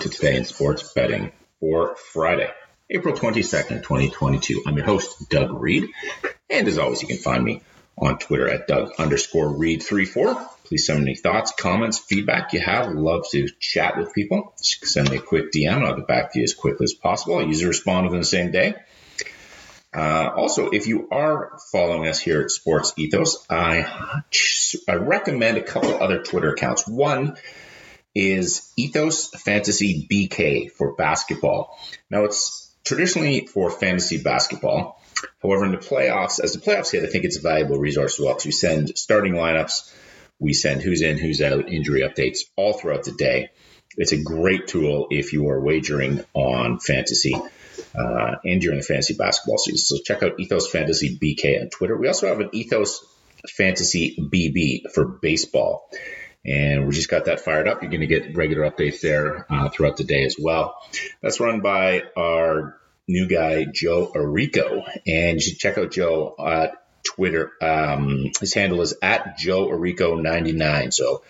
to Today in Sports Betting for Friday, April 22nd, 2022. I'm your host, Doug Reed. And as always, you can find me on Twitter at Doug underscore Reed34. Please send me any thoughts, comments, feedback you have. Love to chat with people. Just send me a quick DM and I'll get back to you as quickly as possible. I usually respond within the same day. Uh, also, if you are following us here at Sports Ethos, I, I recommend a couple other Twitter accounts. One is Ethos Fantasy BK for basketball. Now, it's traditionally for fantasy basketball. However, in the playoffs, as the playoffs hit, I think it's a valuable resource as well to send starting lineups. We send who's in, who's out, injury updates all throughout the day. It's a great tool if you are wagering on fantasy uh, and during the fantasy basketball season. So check out Ethos Fantasy BK on Twitter. We also have an Ethos Fantasy BB for baseball. And we just got that fired up. You're going to get regular updates there uh, throughout the day as well. That's run by our new guy, Joe Orrico. And you should check out Joe at Twitter. Um, his handle is at Joe Orrico99. So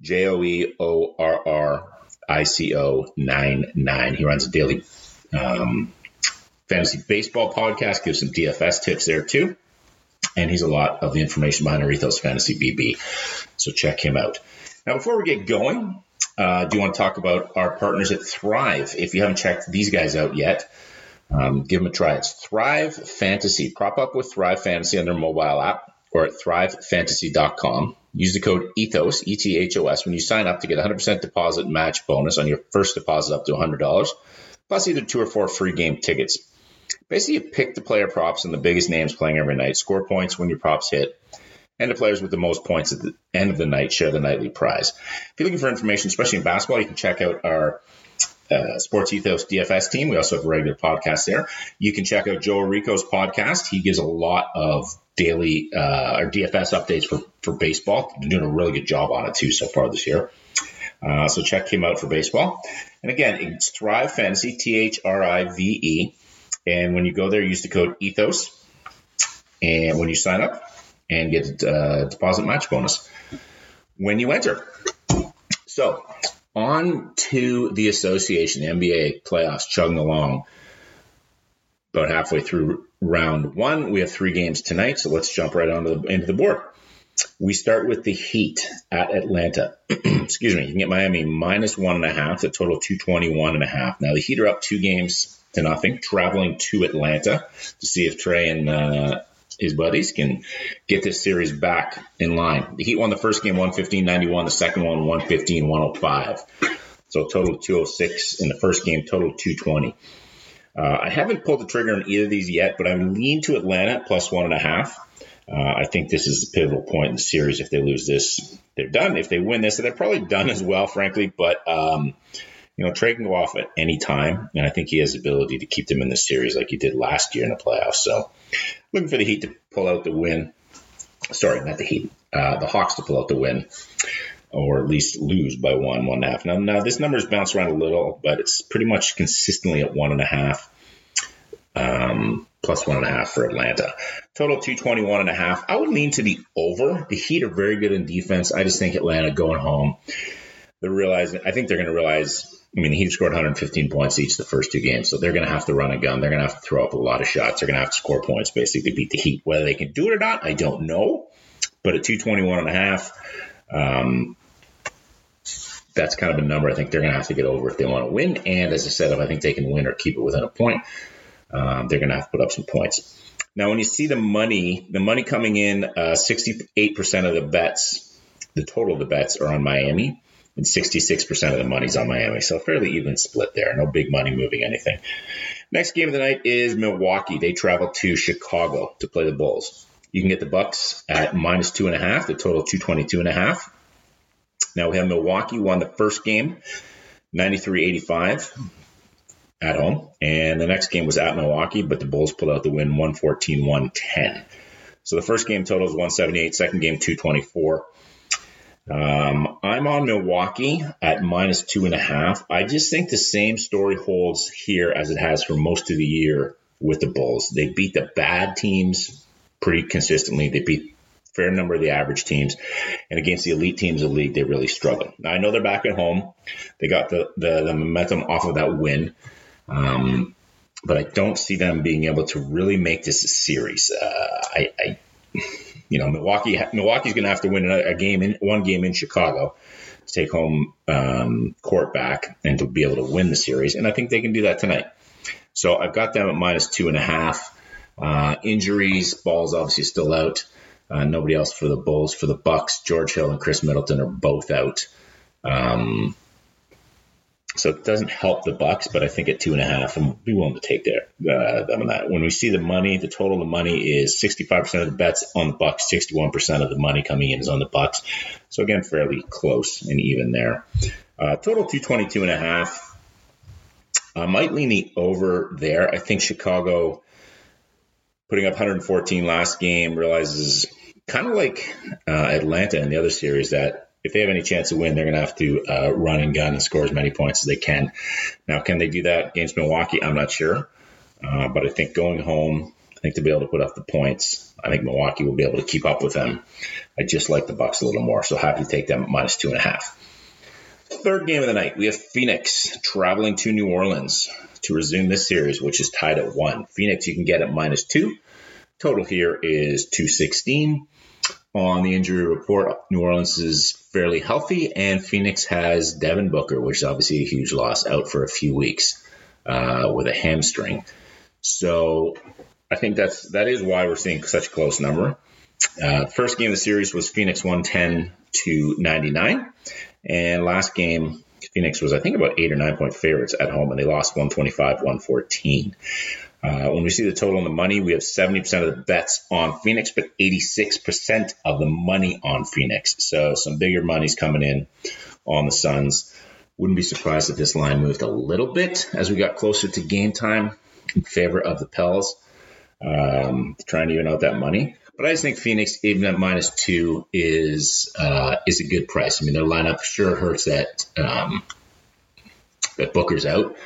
J O E O R R I C O 99. He runs a daily um, fantasy baseball podcast, gives some DFS tips there too. And he's a lot of the information behind Ethos Fantasy BB. So check him out. Now, before we get going, uh, do you want to talk about our partners at Thrive? If you haven't checked these guys out yet, um, give them a try. It's Thrive Fantasy. Prop up with Thrive Fantasy on their mobile app or at thrivefantasy.com. Use the code ETHOS, E T H O S, when you sign up to get 100% deposit match bonus on your first deposit up to $100, plus either two or four free game tickets. Basically, you pick the player props and the biggest names playing every night, score points when your props hit, and the players with the most points at the end of the night share the nightly prize. If you're looking for information, especially in basketball, you can check out our uh, Sports Ethos DFS team. We also have a regular podcast there. You can check out Joe Rico's podcast. He gives a lot of daily uh, or DFS updates for, for baseball. Doing a really good job on it too so far this year. Uh, so check him out for baseball. And again, it's Thrive Fantasy, T H R I V E. And when you go there, use the code ETHOS. And when you sign up, and get a uh, deposit match bonus when you enter. So, on to the association, the NBA playoffs chugging along. About halfway through round one, we have three games tonight, so let's jump right onto the, into the board. We start with the Heat at Atlanta. Excuse me. You can get Miami minus one and a half, the total 221 and a half. Now, the Heat are up two games to nothing, traveling to Atlanta to see if Trae and uh, his buddies can get this series back in line. The Heat won the first game 115-91, the second one 115-105. So total 206 in the first game, total 220. Uh, I haven't pulled the trigger on either of these yet, but I'm lean to Atlanta plus one and a half. Uh, I think this is the pivotal point in the series. If they lose this, they're done. If they win this, they're probably done as well, frankly. But um, you know, Trae can go off at any time, and I think he has the ability to keep them in the series like he did last year in the playoffs. So, looking for the Heat to pull out the win. Sorry, not the Heat, uh, the Hawks to pull out the win, or at least lose by one, one and a half. Now, now this number has bounced around a little, but it's pretty much consistently at one and a half. Um, plus one and a half for Atlanta. Total 221 and a half. I would lean to the over. The Heat are very good in defense. I just think Atlanta going home. They're realizing, I think they're going to realize I mean, he scored 115 points each the first two games, so they're going to have to run a gun. They're going to have to throw up a lot of shots. They're going to have to score points basically to beat the Heat. Whether they can do it or not, I don't know. But at 221 and a half, um, that's kind of a number I think they're going to have to get over if they want to win. And as I said, if I think they can win or keep it within a point, um, they're going to have to put up some points. Now, when you see the money, the money coming in, uh, 68% of the bets, the total of the bets are on Miami and 66% of the money's on Miami. So fairly even split there. No big money moving anything. Next game of the night is Milwaukee. They travel to Chicago to play the Bulls. You can get the Bucks at minus two and a half, the total 222 and a half. Now we have Milwaukee won the first game 93-85 at home. And the next game was at Milwaukee, but the Bulls pulled out the win 114-110. So the first game total is 178, second game 224. Um, I'm on Milwaukee at minus two and a half. I just think the same story holds here as it has for most of the year with the Bulls. They beat the bad teams pretty consistently. They beat fair number of the average teams. And against the elite teams of the league, they really struggle. Now, I know they're back at home. They got the, the, the momentum off of that win. Um, but I don't see them being able to really make this a series. Uh, I, I, you know, Milwaukee Milwaukee's going to have to win a, game in one game in Chicago to take home um, court back and to be able to win the series, and I think they can do that tonight. So I've got them at minus two and a half. Uh, injuries, Ball's obviously still out. Uh, nobody else for the Bulls. For the Bucks, George Hill and Khris Middleton are both out. Um, so it doesn't help the Bucks, but I think at two and a half, I'm be willing to take there uh, on that. When we see the money, the total of the money is 65% of the bets on the Bucks, 61% of the money coming in is on the Bucks. So again, fairly close and even there. Uh, total 222 and a half. I might lean the over there. I think Chicago putting up 114 last game realizes kind of like uh, Atlanta in the other series that if they have any chance to win, they're going to have to uh, run and gun and score as many points as they can. Now, can they do that against Milwaukee? I'm not sure, uh, but I think going home, I think to be able to put up the points, I think Milwaukee will be able to keep up with them. I just like the Bucks a little more, so happy to take them at minus two and a half. Third game of the night, we have Phoenix traveling to New Orleans to resume this series, which is tied at one. Phoenix, you can get at minus two. Total here is 216 on the injury report, New Orleans is fairly healthy, and Phoenix has Devin Booker, which is obviously a huge loss, out for a few weeks uh, with a hamstring. So I think that's that is why we're seeing such a close number. Uh, first game of the series was Phoenix 110 to 99, and last game Phoenix was I think about eight or nine point favorites at home, and they lost 125 114. Uh, when we see the total on the money, we have 70% of the bets on Phoenix, but 86% of the money on Phoenix. So some bigger money's coming in on the Suns. Wouldn't be surprised if this line moved a little bit as we got closer to game time in favor of the Pels, um, trying to even out that money. But I just think Phoenix, even at minus two, is uh, is a good price. I mean, their lineup sure hurts that um, that Booker's out.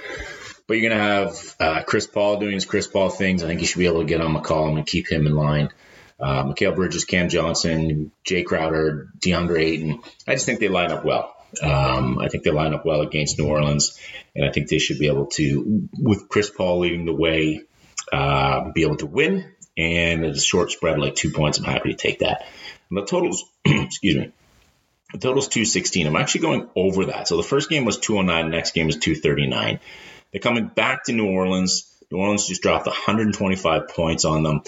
But you're going to have uh, Chris Paul doing his Chris Paul things. I think you should be able to get on McCollum and keep him in line. Uh, Mikal Bridges, Cam Johnson, Jae Crowder, DeAndre Ayton. I just think they line up well. Um, I think they line up well against New Orleans, and I think they should be able to, with Chris Paul leading the way, uh, be able to win. And it's a short spread, like two points. I'm happy to take that. And the totals, excuse me, the total's 216. I'm actually going over that. So the first game was 209, the next game is 239. They're coming back to New Orleans. New Orleans just dropped 125 points on them.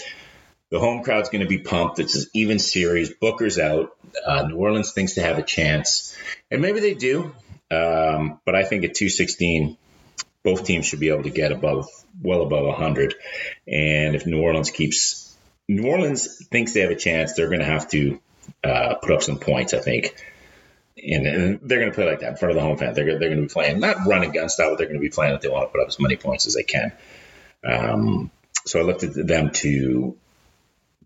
The home crowd's going to be pumped. It's an even series. Booker's out. Uh, New Orleans thinks they have a chance, and maybe they do. Um, but I think at 216, both teams should be able to get above, well above 100. And if New Orleans keeps, New Orleans thinks they have a chance, they're going to have to uh, put up some points. I think and, and they're going to play like that in front of the home fan. They're, they're going to be playing not running gun style, but they're going to be playing that they want to put up as many points as they can. Um, so I looked at them to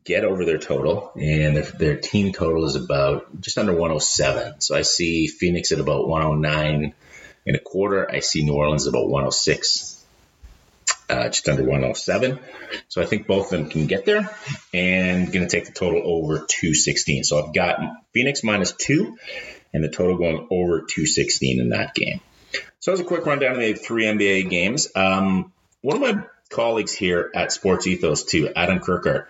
get over their total, and their, their team total is about just under 107. So I see Phoenix at about 109 and a quarter. I see New Orleans about 106. Uh, just under 107. So I think both of them can get there and going to take the total over 216. So I've got Phoenix minus two and the total going over 216 in that game. So as a quick rundown of the three NBA games, um, one of my colleagues here at Sports Ethos too, Adam Kirker,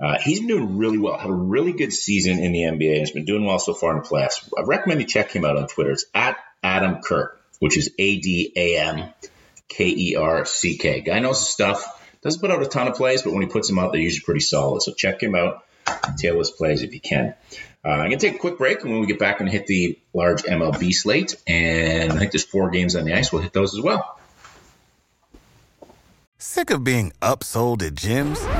uh, he's been doing really well. Had a really good season in the NBA. and Has been doing well so far in the playoffs. I recommend you check him out on Twitter. It's at Adam Kirk, which is A D A M K E R C K. Guy knows his stuff. Doesn't put out a ton of plays, but when he puts them out, they're usually pretty solid. So check him out. Tail his plays if you can. Uh, I'm going to take a quick break, and when we get back, to hit the large MLB slate. And I think there's four games on the ice. We'll hit those as well. Sick of being upsold at gyms?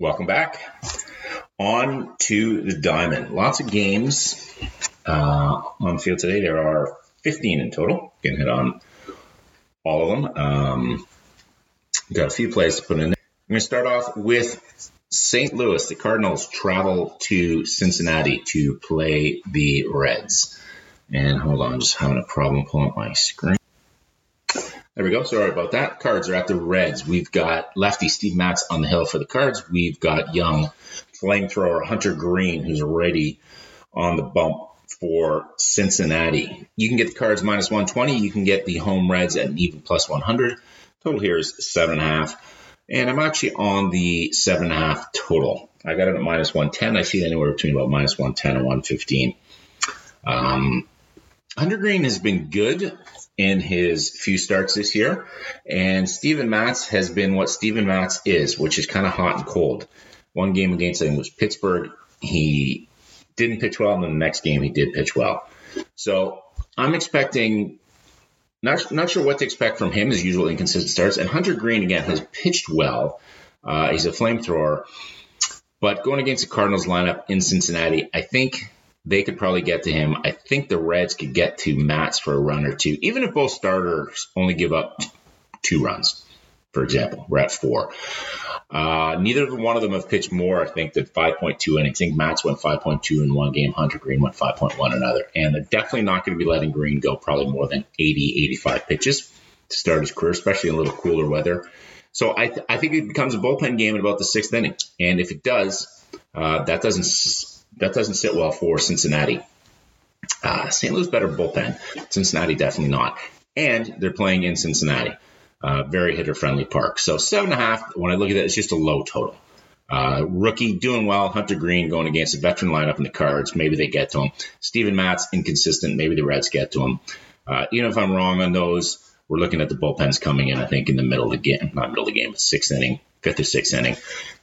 Welcome back. On to the diamond. Lots of games uh, on the field today. There are 15 in total. Can hit on all of them. Um, got a few plays to put in. I'm going to start off with St. Louis. The Cardinals travel to Cincinnati to play the Reds. And hold on, I'm just having a problem pulling up my screen. There we go. Sorry about that. Cards are at the Reds. We've got lefty Steve Matz on the hill for the Cards. We've got young flamethrower Hunter Greene, who's already on the bump for Cincinnati. You can get the Cards minus 120. You can get the home Reds at an even plus 100. Total here is seven and I'm actually on the seven and a half total. I got it at minus 110. I see anywhere between about minus 110 and 115. Um, Hunter Greene has been good in his few starts this year, and Steven Matz has been what Steven Matz is, which is kind of hot and cold. One game against him was Pittsburgh. He didn't pitch well, and then the next game he did pitch well. So I'm expecting not not sure what to expect from him as usual inconsistent starts. And Hunter Greene again has pitched well. Uh, he's a flamethrower, but going against the Cardinals lineup in Cincinnati, I think they could probably get to him. I think the Reds could get to Matz for a run or two, even if both starters only give up two runs. For example, we're at four. Uh, neither one of them have pitched more, I think, than 5.2 innings. I think Matz went 5.2 in one game. Hunter Greene went 5.1 another. And they're definitely not going to be letting Greene go probably more than 80, 85 pitches to start his career, especially in a little cooler weather. So I, th- I think it becomes a bullpen game in about the sixth inning. And if it does, uh, that doesn't that doesn't sit well for Cincinnati. Uh, St. Louis better bullpen. Cincinnati definitely not. And they're playing in Cincinnati. Uh, very hitter friendly park. So seven and a half. When I look at it, it's just a low total. Uh, rookie doing well. Hunter Greene going against a veteran lineup in the cards. Maybe they get to him. Steven Matz inconsistent. Maybe the Reds get to him. Uh, even if I'm wrong on those, we're looking at the bullpens coming in. I think in the middle of the game, not middle of the game, but sixth inning, fifth or sixth inning,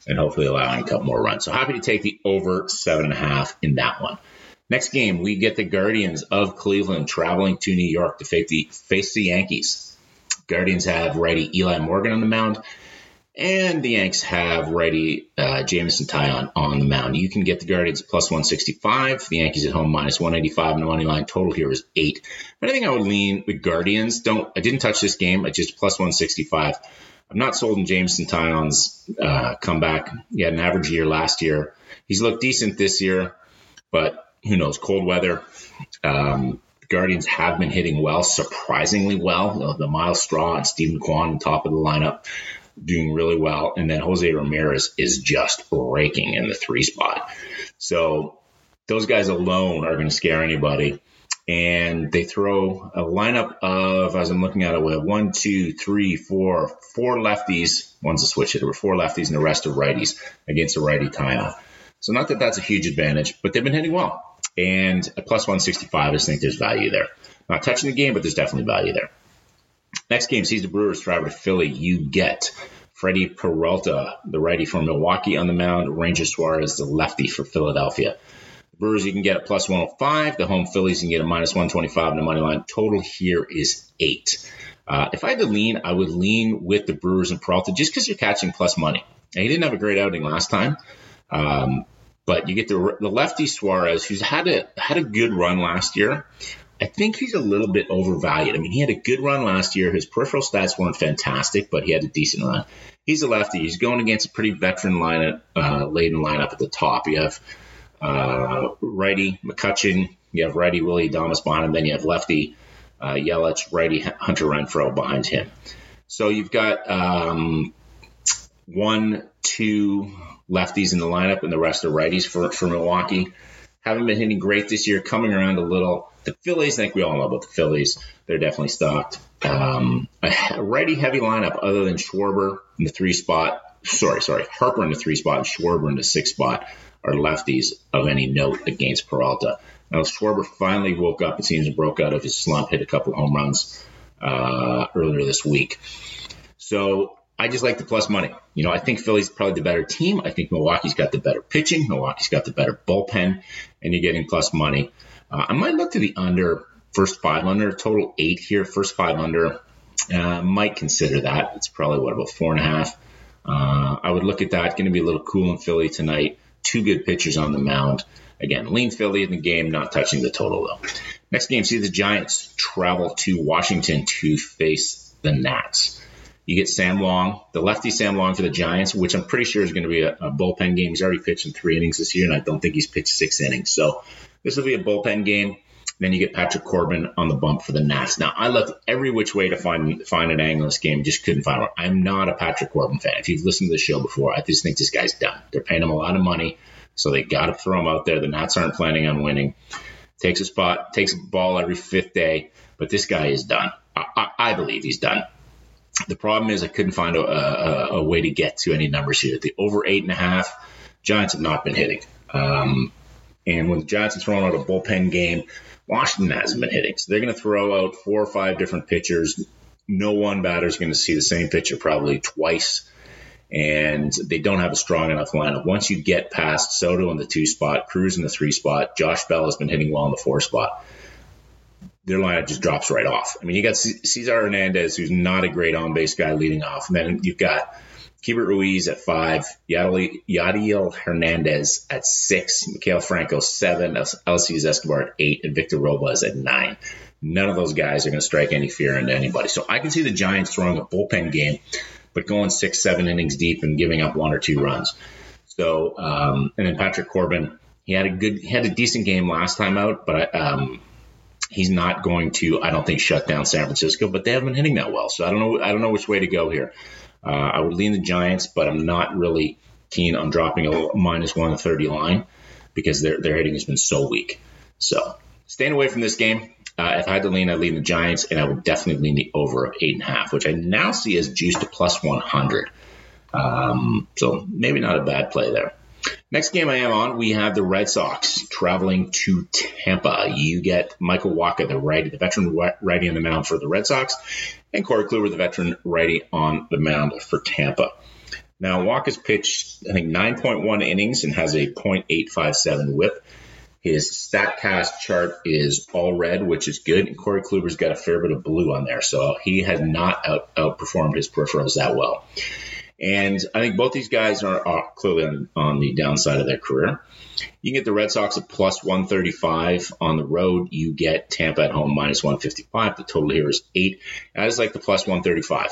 and hopefully allowing a couple more runs. So happy to take the over seven and a half in that one. Next game, we get the Guardians of Cleveland traveling to New York to face the, face the Yankees. Guardians have righty Eli Morgan on the mound, and the Yanks have righty uh, Jameson Taillon on the mound. You can get the Guardians plus 165, the Yankees at home minus 185, and the money line total here is eight. But I think I would lean with Guardians. Don't I didn't touch this game. I just plus 165. I'm not sold in Jameson Taillon's uh, comeback. He had an average year last year. He's looked decent this year, but who knows? Cold weather. Um, Guardians have been hitting well, surprisingly well. The Myles Straw and Steven Kwan on top of the lineup doing really well. And then Jose Ramirez is just raking in the three spot. So those guys alone are going to scare anybody. And they throw a lineup of, as I'm looking at it, we have one, two, three, four, four lefties. One's a switch hitter, four lefties, and the rest are righties against a righty tie So not that that's a huge advantage, but they've been hitting well and a plus 165. I just think there's value there. Not touching the game, but there's definitely value there. Next game sees the Brewers travel to Philly. You get Freddie Peralta, the righty for Milwaukee on the mound, Ranger Suarez, the lefty for Philadelphia. Brewers you can get a plus 105. The home Phillies you can get a minus 125 in the money line. Total here is eight. Uh, if I had to lean, I would lean with the Brewers and Peralta just because you're catching plus money. Now, he didn't have a great outing last time. Um, but you get the, the lefty Suarez, who's had a had a good run last year. I think he's a little bit overvalued. I mean, he had a good run last year. His peripheral stats weren't fantastic, but he had a decent run. He's a lefty. He's going against a pretty veteran lineup, uh, laden lineup at the top. You have uh, righty McCutchen, you have righty Willy Adames Bond, then you have lefty uh, Yelich, righty Hunter Renfroe behind him. So you've got um, one, two, lefties in the lineup, and the rest are righties for, for Milwaukee. Haven't been hitting great this year, coming around a little. The Phillies, I think we all know about the Phillies. They're definitely stocked. Um, a righty heavy lineup other than Schwarber in the three spot. Sorry, sorry. Harper in the three spot and Schwarber in the six spot are lefties of any note against Peralta. Now, Schwarber finally woke up, it seems, and broke out of his slump, hit a couple home runs uh, earlier this week. So I just like the plus money. You know, I think Philly's probably the better team. I think Milwaukee's got the better pitching. Milwaukee's got the better bullpen, and you're getting plus money. Uh, I might look to the under first five under total eight here. First five under, uh, might consider that. It's probably what about four and a half. Uh, I would look at that. Going to be a little cool in Philly tonight. Two good pitchers on the mound. Again, lean Philly in the game, not touching the total though. Next game, see the Giants travel to Washington to face the Nats. You get Sam Long, the lefty Sam Long for the Giants, which I'm pretty sure is going to be a, a, bullpen game. He's already pitched in three innings this year, and I don't think he's pitched six innings. So this will be a bullpen game. Then you get Patrick Corbin on the bump for the Nats. Now I looked every which way to find find an angle in this game, just couldn't find one. I'm not a Patrick Corbin fan. If you've listened to the show before, I just think this guy's done. They're paying him a lot of money, so they got to throw him out there. The Nats aren't planning on winning. Takes a spot, takes a ball every fifth day, but this guy is done. I, I, I believe he's done. The problem is I couldn't find a, a, a, way to get to any numbers here. The over eight and a half, Giants have not been hitting. Um, and when the Giants are throwing out a bullpen game, Washington hasn't been hitting. So they're going to throw out four or five different pitchers. No one batter is going to see the same pitcher probably twice. And they don't have a strong enough lineup. Once you get past Soto in the two spot, Cruz in the three spot, Josh Bell has been hitting well in the four spot. Their lineup just drops right off. I mean, you got Cesar Hernandez, who's not a great on base guy leading off. And then you've got Keibert Ruiz at five, Yadiel Hernandez at six, Maikel Franco seven, Alcides Escobar at eight, and Victor Robles at nine. None of those guys are going to strike any fear into anybody. So I can see the Giants throwing a bullpen game, but going six, seven innings deep and giving up one or two runs. So um, and then Patrick Corbin, he had a good, he had a decent game last time out, but um, he's not going to, I don't think, shut down San Francisco. But they haven't been hitting that well, so I don't know, I don't know which way to go here. Uh, I would lean the Giants, but I'm not really keen on dropping a minus 130 line because their, their hitting has been so weak. So staying away from this game. Uh, if I had to lean, I'd lean the Giants, and I would definitely lean the over of eight and a half, which I now see as juiced to plus 100. Um, so maybe not a bad play there. Next game I am on, we have the Red Sox traveling to Tampa. You get Michael Wacha, the righty, the veteran righty on the mound for the Red Sox, and Corey Kluber, the veteran righty on the mound for Tampa. Now, Wacha's pitched, I think, 9.1 innings and has a .857 whip. His StatCast chart is all red, which is good, and Corey Kluber's got a fair bit of blue on there, so he has not out, outperformed his peripherals that well. And I think both these guys are, clearly on, on, the downside of their career. You can get the Red Sox at plus 135 on the road. You get Tampa at home minus 155. The total here is eight. And I just like the plus 135.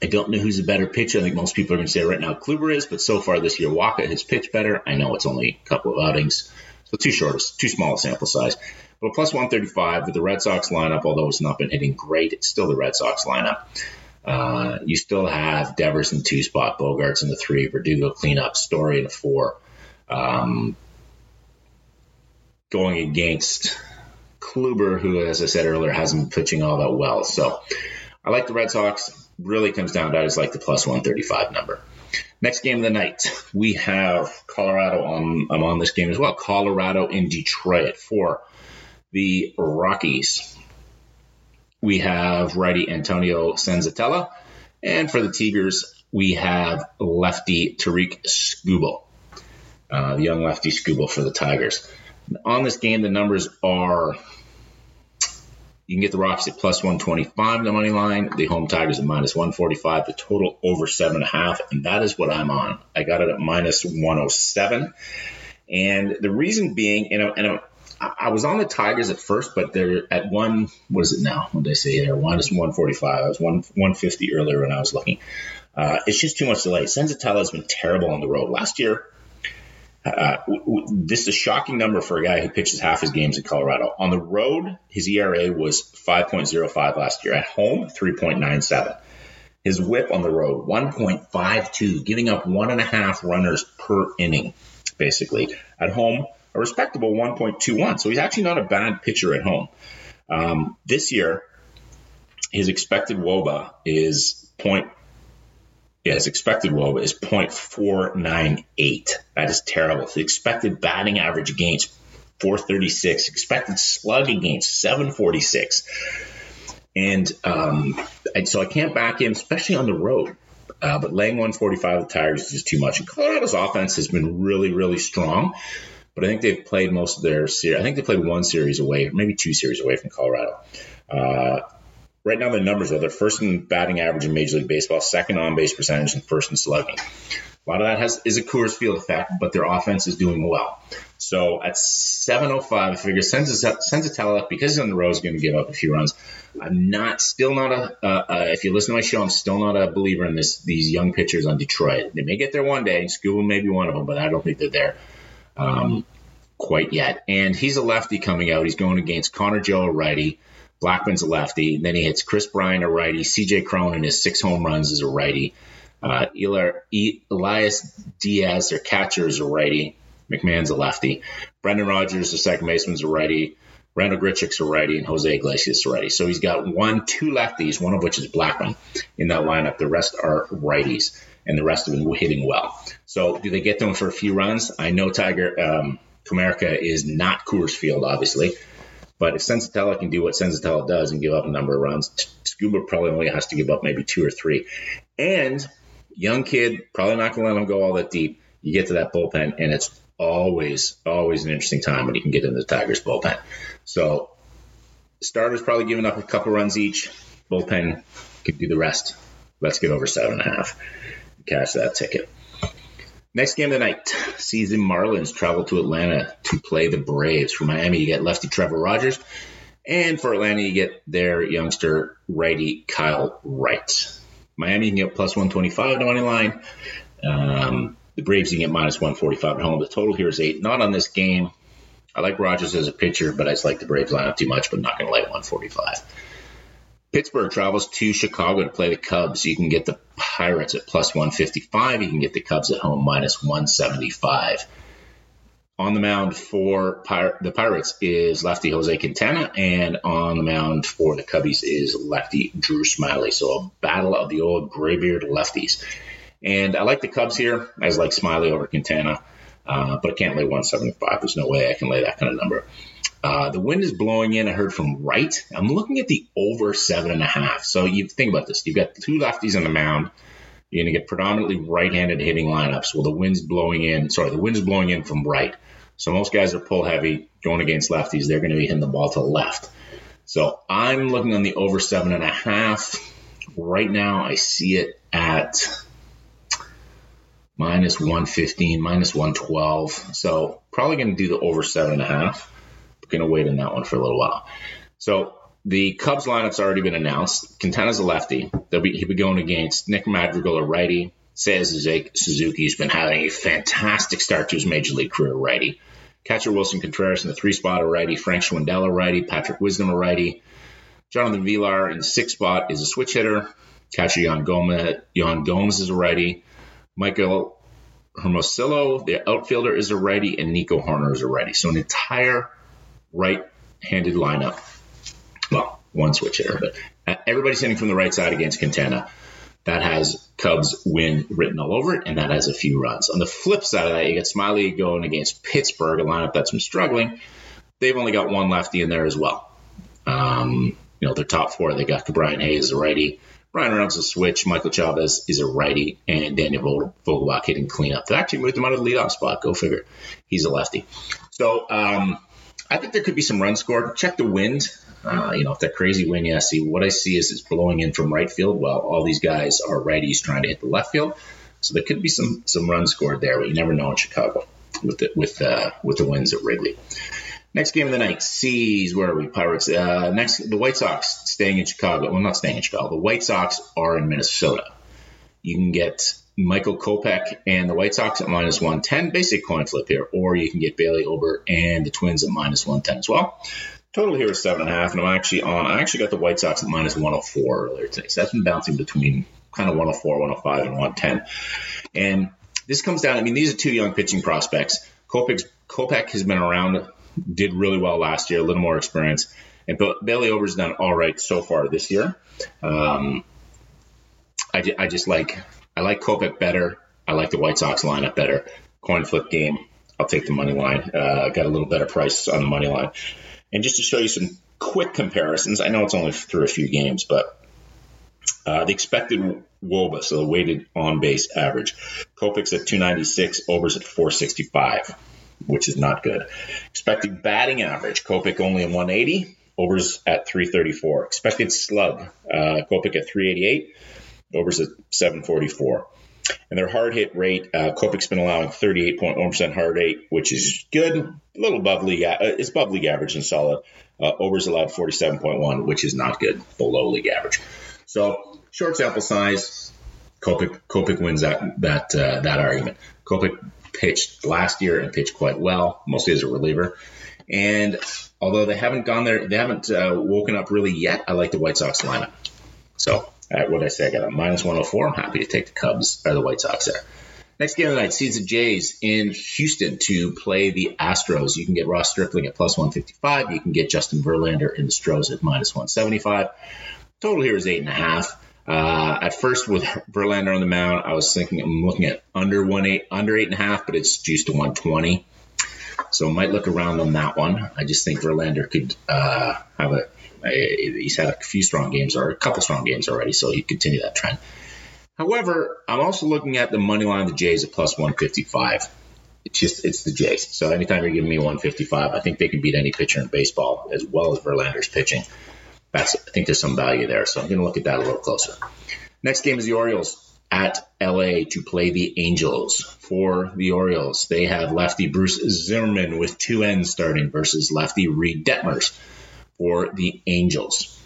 I don't know who's a better pitcher. I think most people are going to say right now Kluber is, but so far this year Wacha has pitched better. I know it's only a couple of outings, so too short, too small a sample size. But a plus 135 with the Red Sox lineup, although it's not been hitting great, it's still the Red Sox lineup. Uh, you still have Devers in two spot, Bogaerts in the three, Verdugo cleanup, Story in a four. Um, going against Kluber, who, as I said earlier, hasn't been pitching all that well. So I like the Red Sox. Really comes down to I just like the plus 135 number. Next game of the night, we have Colorado on. I'm on this game as well. Colorado in Detroit for the Rockies we have righty Antonio Senzatela. And for the Tigers, we have lefty Tarik Skubal, uh, young lefty Skubal for the Tigers. On this game, the numbers are you can get the Rocks at plus 125 the money line, the home Tigers at minus 145, the total over seven and a half, and that is what I'm on. I got it at minus 107. And the reason being, you know, and I was on the Tigers at first, but they're at one. What is it now? What did they say there? One is one forty five. I was one one fifty earlier when I was looking. Uh, it's just too much delay. Senzatela has been terrible on the road. Last year, uh, this is a shocking number for a guy who pitches half his games in Colorado. On the road, his ERA was 5.05 last year. At home, 3.97. His whip on the road, 1.52, giving up one and a half runners per inning, basically. At home, a respectable 1.21. So he's actually not a bad pitcher at home. Um, this year, his expected WOBA is point. Yeah, his expected WOBA is 0.498. That is terrible. The expected batting average against 436. Expected slug against 746. And um, so I can't back him, especially on the road. Uh, but laying 145 with the Tigers is just too much. And Colorado's offense has been really, really strong but I think they've played most of their series. I think they played one series away, maybe two series away from Colorado. Uh, right now, the numbers are they're first in batting average in Major League Baseball, second on base percentage, and first in slugging. A lot of that has is a Coors Field effect, but their offense is doing well. So at 7:05, I figure Senzatela, because he's on the road, is going to give up a few runs. I'm not still not a. Uh, uh, if you listen to my show, I'm still not a believer in this these young pitchers on Detroit. They may get there one day. Skubal may be one of them, but I don't think they're there um, quite yet. And he's a lefty coming out. He's going against Connor Joe, a righty. Blackmon's a lefty. And then he hits Kris Bryant, a righty. C.J. Cron his six home runs is a righty. Uh, Elias Diaz, their catcher, is a righty. McMahon's a lefty. Brendan Rodgers, the second baseman's a righty. Randal Grichuk's a righty, and Jose Iglesias a righty. So he's got one, two lefties, one of which is Blackmon in that lineup. The rest are righties, and the rest of them hitting well. So do they get them for a few runs? I know Tiger um, Comerica is not Coors Field, obviously. But if Senzatela can do what Senzatela does and give up a number of runs, Skubal probably only has to give up maybe two or three. And young kid, probably not going to let him go all that deep. You get to that bullpen, and it's always, always an interesting time when you can get into the Tigers bullpen. So starters probably giving up a couple runs each. Bullpen could do the rest. Let's get over seven and a half. Cash that ticket. Next game of the night Marlins travel to Atlanta to play the Braves. For Miami, you get lefty Trevor Rogers. And for Atlanta, you get their youngster righty Kyle Wright. Miami, can get plus 125 to the money line. Um, the Braves, can get minus 145 at home. The total here is eight. Not on this game. I like Rogers as a pitcher, but I just like the Braves lineup too much, but not going to lay 145. Pittsburgh travels to Chicago to play the Cubs. You can get the Pirates at plus 155. You can get the Cubs at home minus 175. On the mound for Pir- the Pirates is lefty Jose Quintana, and on the mound for the Cubbies is lefty Drew Smyly. So a battle of the old graybeard lefties. And I like the Cubs here. I like Smyly over Quintana, uh, but I can't lay 175. There's no way I can lay that kind of number. Uh, the wind is blowing in. I heard from right. I'm looking at the over seven and a half. So you think about this. You've got two lefties on the mound. You're going to get predominantly right-handed hitting lineups. Well, the wind's blowing in. Sorry, the wind's blowing in from right. So most guys are pull heavy going against lefties. They're going to be hitting the ball to the left. So I'm looking on the over seven and a half. Right now, I see it at minus 115, minus 112. So probably going to do the over seven and a half. To wait in that one for a little while. So the Cubs lineup's already been announced. Quintana's a lefty. They'll be, he'll be going against Nick Madrigal, a righty. Seiya Suzuki's been having a fantastic start to his major league career, righty. Catcher Willson Contreras in the three spot, a righty. Frank Schwindel, a righty. Patrick Wisdom, a righty. Jonathan Villar in the six spot is a switch hitter. Catcher Yan Gomez, Yan Gomes is a righty. Michael Hermosillo, the outfielder, is a righty, and Nico Hoerner is a righty. So an entire right-handed lineup. Well, one switch hitter, but everybody's hitting from the right side against Quintana. That has Cubs win written all over it, and that has a few runs. On the flip side of that, you get Smyly going against Pittsburgh, a lineup that's been struggling. They've only got one lefty in there as well. Um, you know, their top four, they got Brian Hayes, a righty. Bryan Reynolds a switch. Michael Chavis is a righty, and Daniel Vogelbach hitting cleanup. They actually moved him out of the leadoff spot. Go figure. He's a lefty. So um, I think there could be some runs scored. Check the wind. Uh, you know, if that crazy wind, yeah, see, what I see is it's blowing in from right field while all these guys are righties trying to hit the left field. So there could be some some runs scored there, but you never know in Chicago with the, with uh, with the winds at Wrigley. Next game of the night, C's. Where are we? Pirates. Uh, next, the White Sox staying in Chicago. Well, not staying in Chicago. The White Sox are in Minnesota. You can get Michael Kopech and the White Sox at minus 110, basic coin flip here, or you can get Bailey Ober and the Twins at minus 110 as well. Total here is seven and a half, and I'm actually on. I actually got the White Sox at minus 104 earlier today, so that's been bouncing between kind of 104, 105, and 110. And this comes down. I mean, these are two young pitching prospects. Kopech has been around, did really well last year, a little more experience, and Bailey Ober's done all right so far this year. Um, I, I just like I like Kopech better. I like the White Sox lineup better. Coin flip game. I'll take the money line. Uh, got a little better price on the money line. And just to show you some quick comparisons, I know it's only through a few games, but uh, the expected WOBA, so the weighted on base average, Kopech's at 296, Ober's at 465, which is not good. Expected batting average, Kopech only at 180, Ober's at 334. Expected slug, uh, Kopech at 388, Ober's at 744. And their hard hit rate, uh, Kopech's been allowing 38.1% hard rate, which is good, a little above league. Uh, it's above league average and solid. Uh, Ober's allowed 47.1, which is not good, below league average. So short sample size. Kopech wins that that uh, that argument. Kopech pitched last year and pitched quite well, mostly as a reliever. And although they haven't gone there, they haven't uh, woken up really yet. I like the White Sox lineup. So uh, what I say, I got a minus 104. I'm happy to take the Cubs or the White Sox there. Next game of the night sees the Jays in Houston to play the Astros. You can get Ross Stripling at plus 155. You can get Justin Verlander in the Stros at minus 175. Total here is eight and a half. Uh, at first, with Verlander on the mound, I was thinking I'm looking at under one eight, under eight and a half, but it's juiced to 120. So I might look around on that one. I just think Verlander could uh, have a, Eh, he's had a few strong games or a couple strong games already, so he continue that trend. However, I'm also looking at the money line of the Jays at plus 155. It's just it's the Jays. So anytime you're giving me 155, I think they can beat any pitcher in baseball as well as Verlander's pitching. That's I think there's some value there. So I'm going to look at that a little closer. Next game is the Orioles at LA to play the Angels. For the Orioles, they have lefty Bruce Zimmermann with two ends starting versus lefty Reid Detmers for the Angels.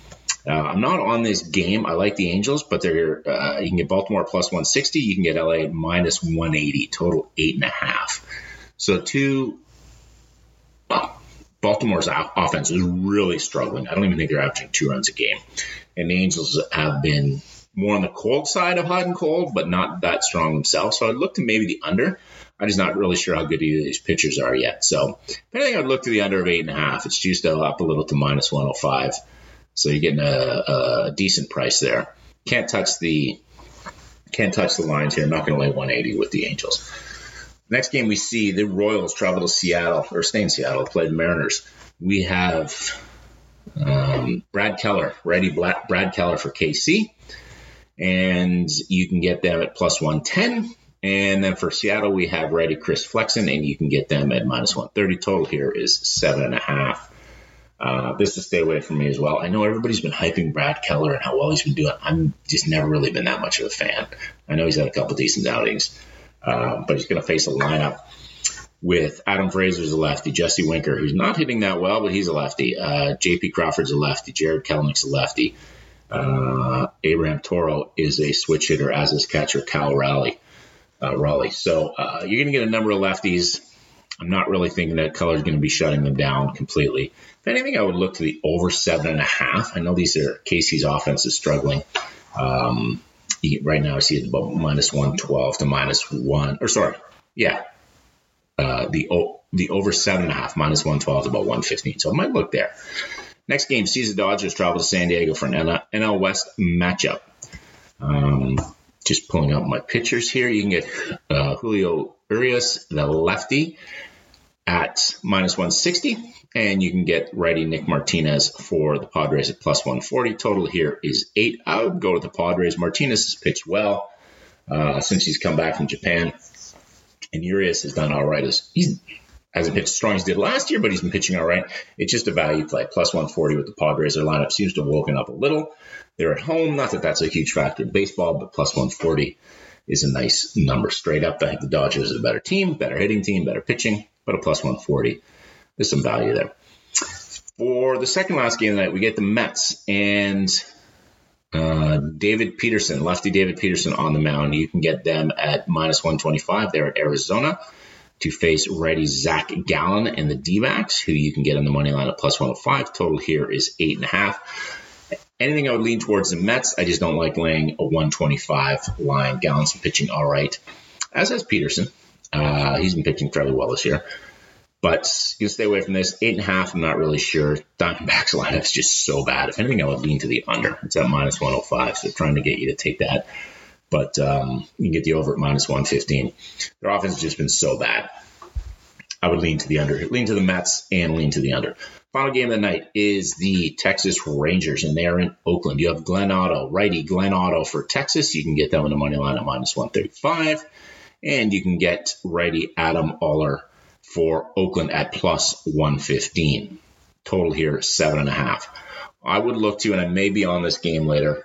Uh, I'm not on this game. I like the Angels, but they're uh, you can get Baltimore plus 160. You can get LA minus 180. Total eight and a half. So two. Baltimore's offense is really struggling. I don't even think they're averaging two runs a game, and the Angels have been more on the cold side of hot and cold, but not that strong themselves. So I'd look to maybe the under. I'm just not really sure how good either of these pitchers are yet. So if anything, I'd look to the under of eight and a half. It's juiced up a little to minus 105. So you're getting a, a decent price there. Can't touch the can't touch the lines here. I'm not going to lay 180 with the Angels. Next game we see the Royals travel to Seattle or stay in Seattle to play the Mariners. We have um, Brad Keller, ready Brad Keller for KC, and you can get them at plus 110. And then for Seattle, we have ready Chris Flexen, and you can get them at minus 130. Total here is seven and a half. Uh, this is stay away from me as well. I know everybody's been hyping Brad Keller and how well he's been doing. I'm just never really been that much of a fan. I know he's had a couple decent outings, uh, but he's going to face a lineup with Adam Frazier's a lefty, Jesse Winker, who's not hitting that well, but he's a lefty. Uh, J.P. Crawford's a lefty, Jarred Kelenic's a lefty. Uh, Abraham Toro is a switch hitter, as is catcher Cal Raleigh. Uh, Raleigh. So uh, you're going to get a number of lefties. I'm not really thinking that Keller is going to be shutting them down completely. If anything, I would look to the over seven and a half. I know these are KC's offense is struggling. Um, right now, I see it about minus one twelve to minus one. Or sorry, yeah, uh, the the over seven and a half minus one twelve to about one fifteen. So I might look there. Next game sees the Dodgers travel to San Diego for an NL West matchup. Um, just pulling up my pictures here. You can get uh, Julio Urias, the lefty, at minus 160. And you can get righty Nick Martinez for the Padres at plus 140. Total here is eight. I would go with the Padres. Martinez has pitched well uh, since he's come back from Japan. And Urias has done all right. As he hasn't pitched as strong as he did last year, but he's been pitching all right. It's just a value play. Plus 140 with the Padres. Their lineup seems to have woken up a little. They're at home. Not that that's a huge factor in baseball, but plus 140 is a nice number straight up. I think the Dodgers are a better team, better hitting team, better pitching but a plus 140. There's some value there. For the second last game of the night, we get the Mets and uh, David Peterson, lefty David Peterson on the mound. You can get them at minus 125 They're at Arizona to face righty Zach Gallen and the D who you can get on the money line at plus 105. Total here is 8.5. Anything I would lean towards the Mets, I just don't like laying a 125 line. Gallen's pitching all right, as has Peterson. Uh, he's been pitching fairly well this year. But you can stay away from this. Eight and a half, I'm not really sure. Diamondbacks lineup is just so bad. If anything, I would lean to the under. It's at minus 105, so trying to get you to take that. But um, you can get the over at minus 115. Their offense has just been so bad. I would lean to the under. Lean to the Mets and lean to the under. Final game of the night is the Texas Rangers, and they are in Oakland. You have Glenn Otto, righty Glenn Otto for Texas. You can get them on the money line at minus 135. And you can get righty Adam Oller for Oakland at plus 115. Total here, seven and a half. I would look to, and I may be on this game later,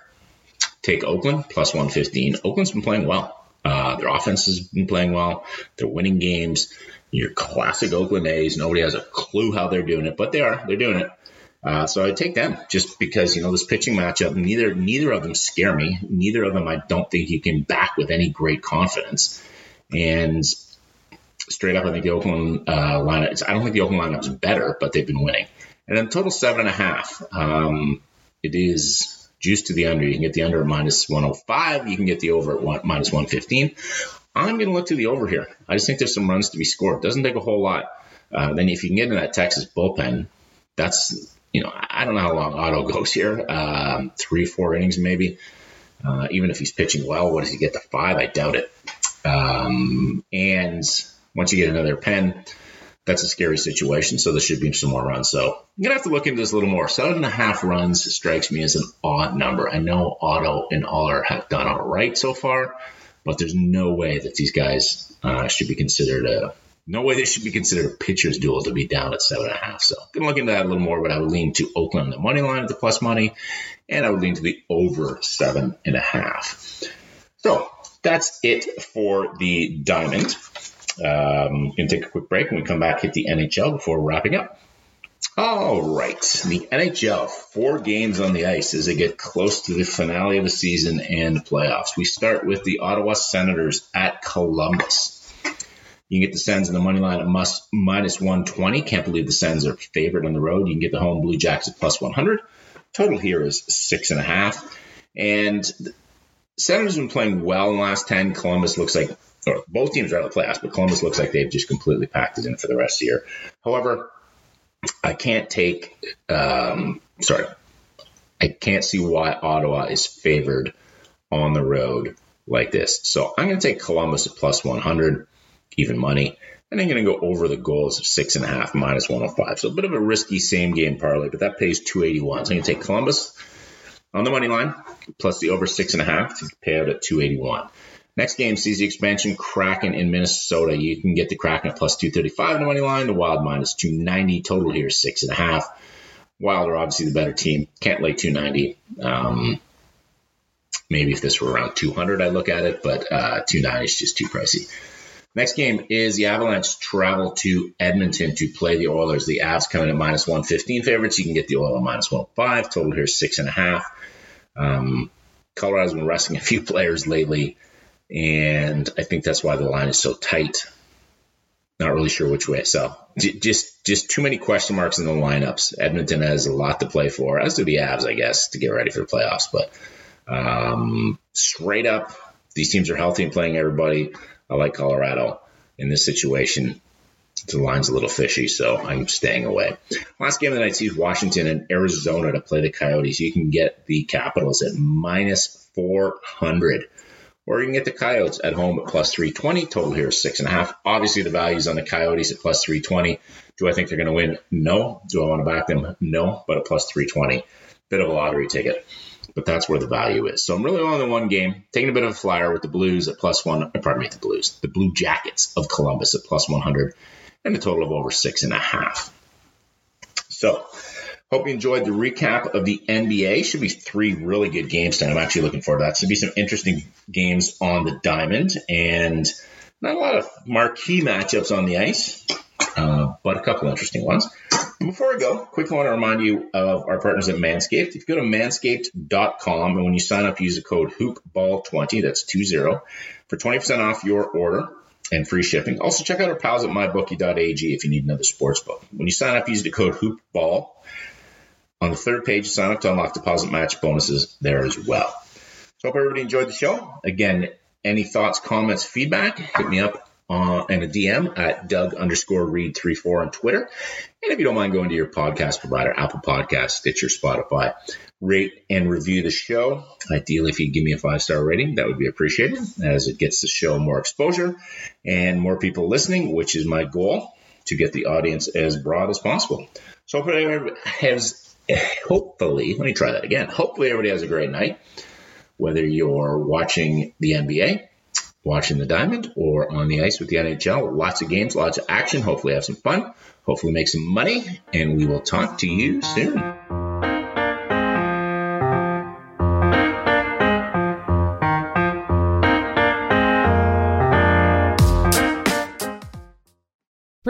take Oakland plus 115. Oakland's been playing well. Uh, their offense has been playing well. They're winning games. Your classic Oakland A's. Nobody has a clue how they're doing it, but they are. They're doing it. Uh, so I take them just because you know this pitching matchup. Neither neither of them scare me. Neither of them I don't think you can back with any great confidence. And straight up, I think the Oakland uh, lineup. I don't think the Oakland lineup is better, but they've been winning. And then total seven and a half. Um, it is juice to the under. You can get the under at minus 105. You can get the over at one, minus 115. I'm going to look to the over here. I just think there's some runs to be scored. Doesn't take a whole lot. Uh, then if you can get in that Texas bullpen, that's you know I don't know how long Otto goes here. Um, three, four innings maybe. Uh, even if he's pitching well, what does he get to five? I doubt it. Um, and once you get another pen, that's a scary situation. So there should be some more runs. So I'm gonna have to look into this a little more. Seven and a half runs strikes me as an odd number. I know Otto and Oller have done all right so far, but there's no way that these guys uh, should be considered a no way they should be considered a pitcher's duel to be down at seven and a half. So I'm gonna look into that a little more, but I would lean to Oakland on the money line at the plus money, and I would lean to the over seven and a half. So that's it for the diamond. Um, going to take a quick break. When we come back, hit the NHL before wrapping up. All right, the NHL, four games on the ice as they get close to the finale of the season and playoffs. We start with the Ottawa Senators at Columbus. You can get the Sens in the money line at must, minus 120. Can't believe the Sens are favored on the road. You can get the home Blue Jackets at plus 100. Total here is six and a half. And Senators have been playing well in the last 10. Columbus looks like or both teams are out of the playoffs, but Columbus looks like they've just completely packed it in for the rest of the year. However, I can't take, um, sorry, I can't see why Ottawa is favored on the road like this. So I'm going to take Columbus at plus 100, even money. And I'm going to go over the goals of six and a half minus 105. So a bit of a risky same game parlay, but that pays 281. So I'm going to take Columbus on the money line plus the over six and a half to pay out at 281. Next game sees the expansion Kraken in Minnesota. You can get the Kraken at plus 235 in the money line, the Wild minus 290. Total here is six and a half. Wild are obviously the better team. Can't lay 290. Um, maybe if this were around 200, I'd look at it, but uh, 290 is just too pricey. Next game is the Avalanche travel to Edmonton to play the Oilers. The Avs coming at minus 115 favorites. You can get the Oil at minus 105. Total here is six and a half. Um, Colorado's been resting a few players lately and I think that's why the line is so tight. Not really sure which way. So just just too many question marks in the lineups. Edmonton has a lot to play for, as do the Avs, I guess, to get ready for the playoffs. But um, straight up, these teams are healthy and playing everybody. I like Colorado in this situation. The line's a little fishy, so I'm staying away. Last game of the night sees Washington and Arizona to play the Coyotes. You can get the Capitals at minus 400 or you can get the Coyotes at home at plus 320. Total here is six and a half. Obviously, the value's on the Coyotes at plus 320. Do I think they're going to win? No. Do I want to back them? No. But a plus 320, bit of a lottery ticket. But that's where the value is. So I'm really on the one game, taking a bit of a flyer with the Blues at plus one. Uh, pardon me, the Blues, the Blue Jackets of Columbus at plus 100, and a total of over six and a half. So Hope you enjoyed the recap of the NBA. Should be three really good games tonight. I'm actually looking forward to that. Should be some interesting games on the diamond and not a lot of marquee matchups on the ice, uh, but a couple interesting ones. Before I go, quickly want to remind you of our partners at Manscaped. If you go to manscaped.com and when you sign up, use the code HoopBall20, that's 20, for 20% off your order and free shipping. Also, check out our pals at mybookie.ag if you need another sports book. When you sign up, use the code HoopBall on the third page, sign up to unlock deposit match bonuses there as well. So hope everybody enjoyed the show. Again, any thoughts, comments, feedback, hit me up on in a DM at Doug underscore Reed 34 on Twitter. And if you don't mind going to your podcast provider, Apple Podcast, Stitcher, Spotify, rate and review the show. Ideally, if you give me a five star rating, that would be appreciated as it gets the show more exposure and more people listening, which is my goal to get the audience as broad as possible. So has hopefully, let me try that again. Hopefully, everybody has a great night, whether you're watching the NBA, watching the Diamond, or on the ice with the NHL. Lots of games, lots of action. Hopefully, have some fun. Hopefully, make some money, and we will talk to you soon.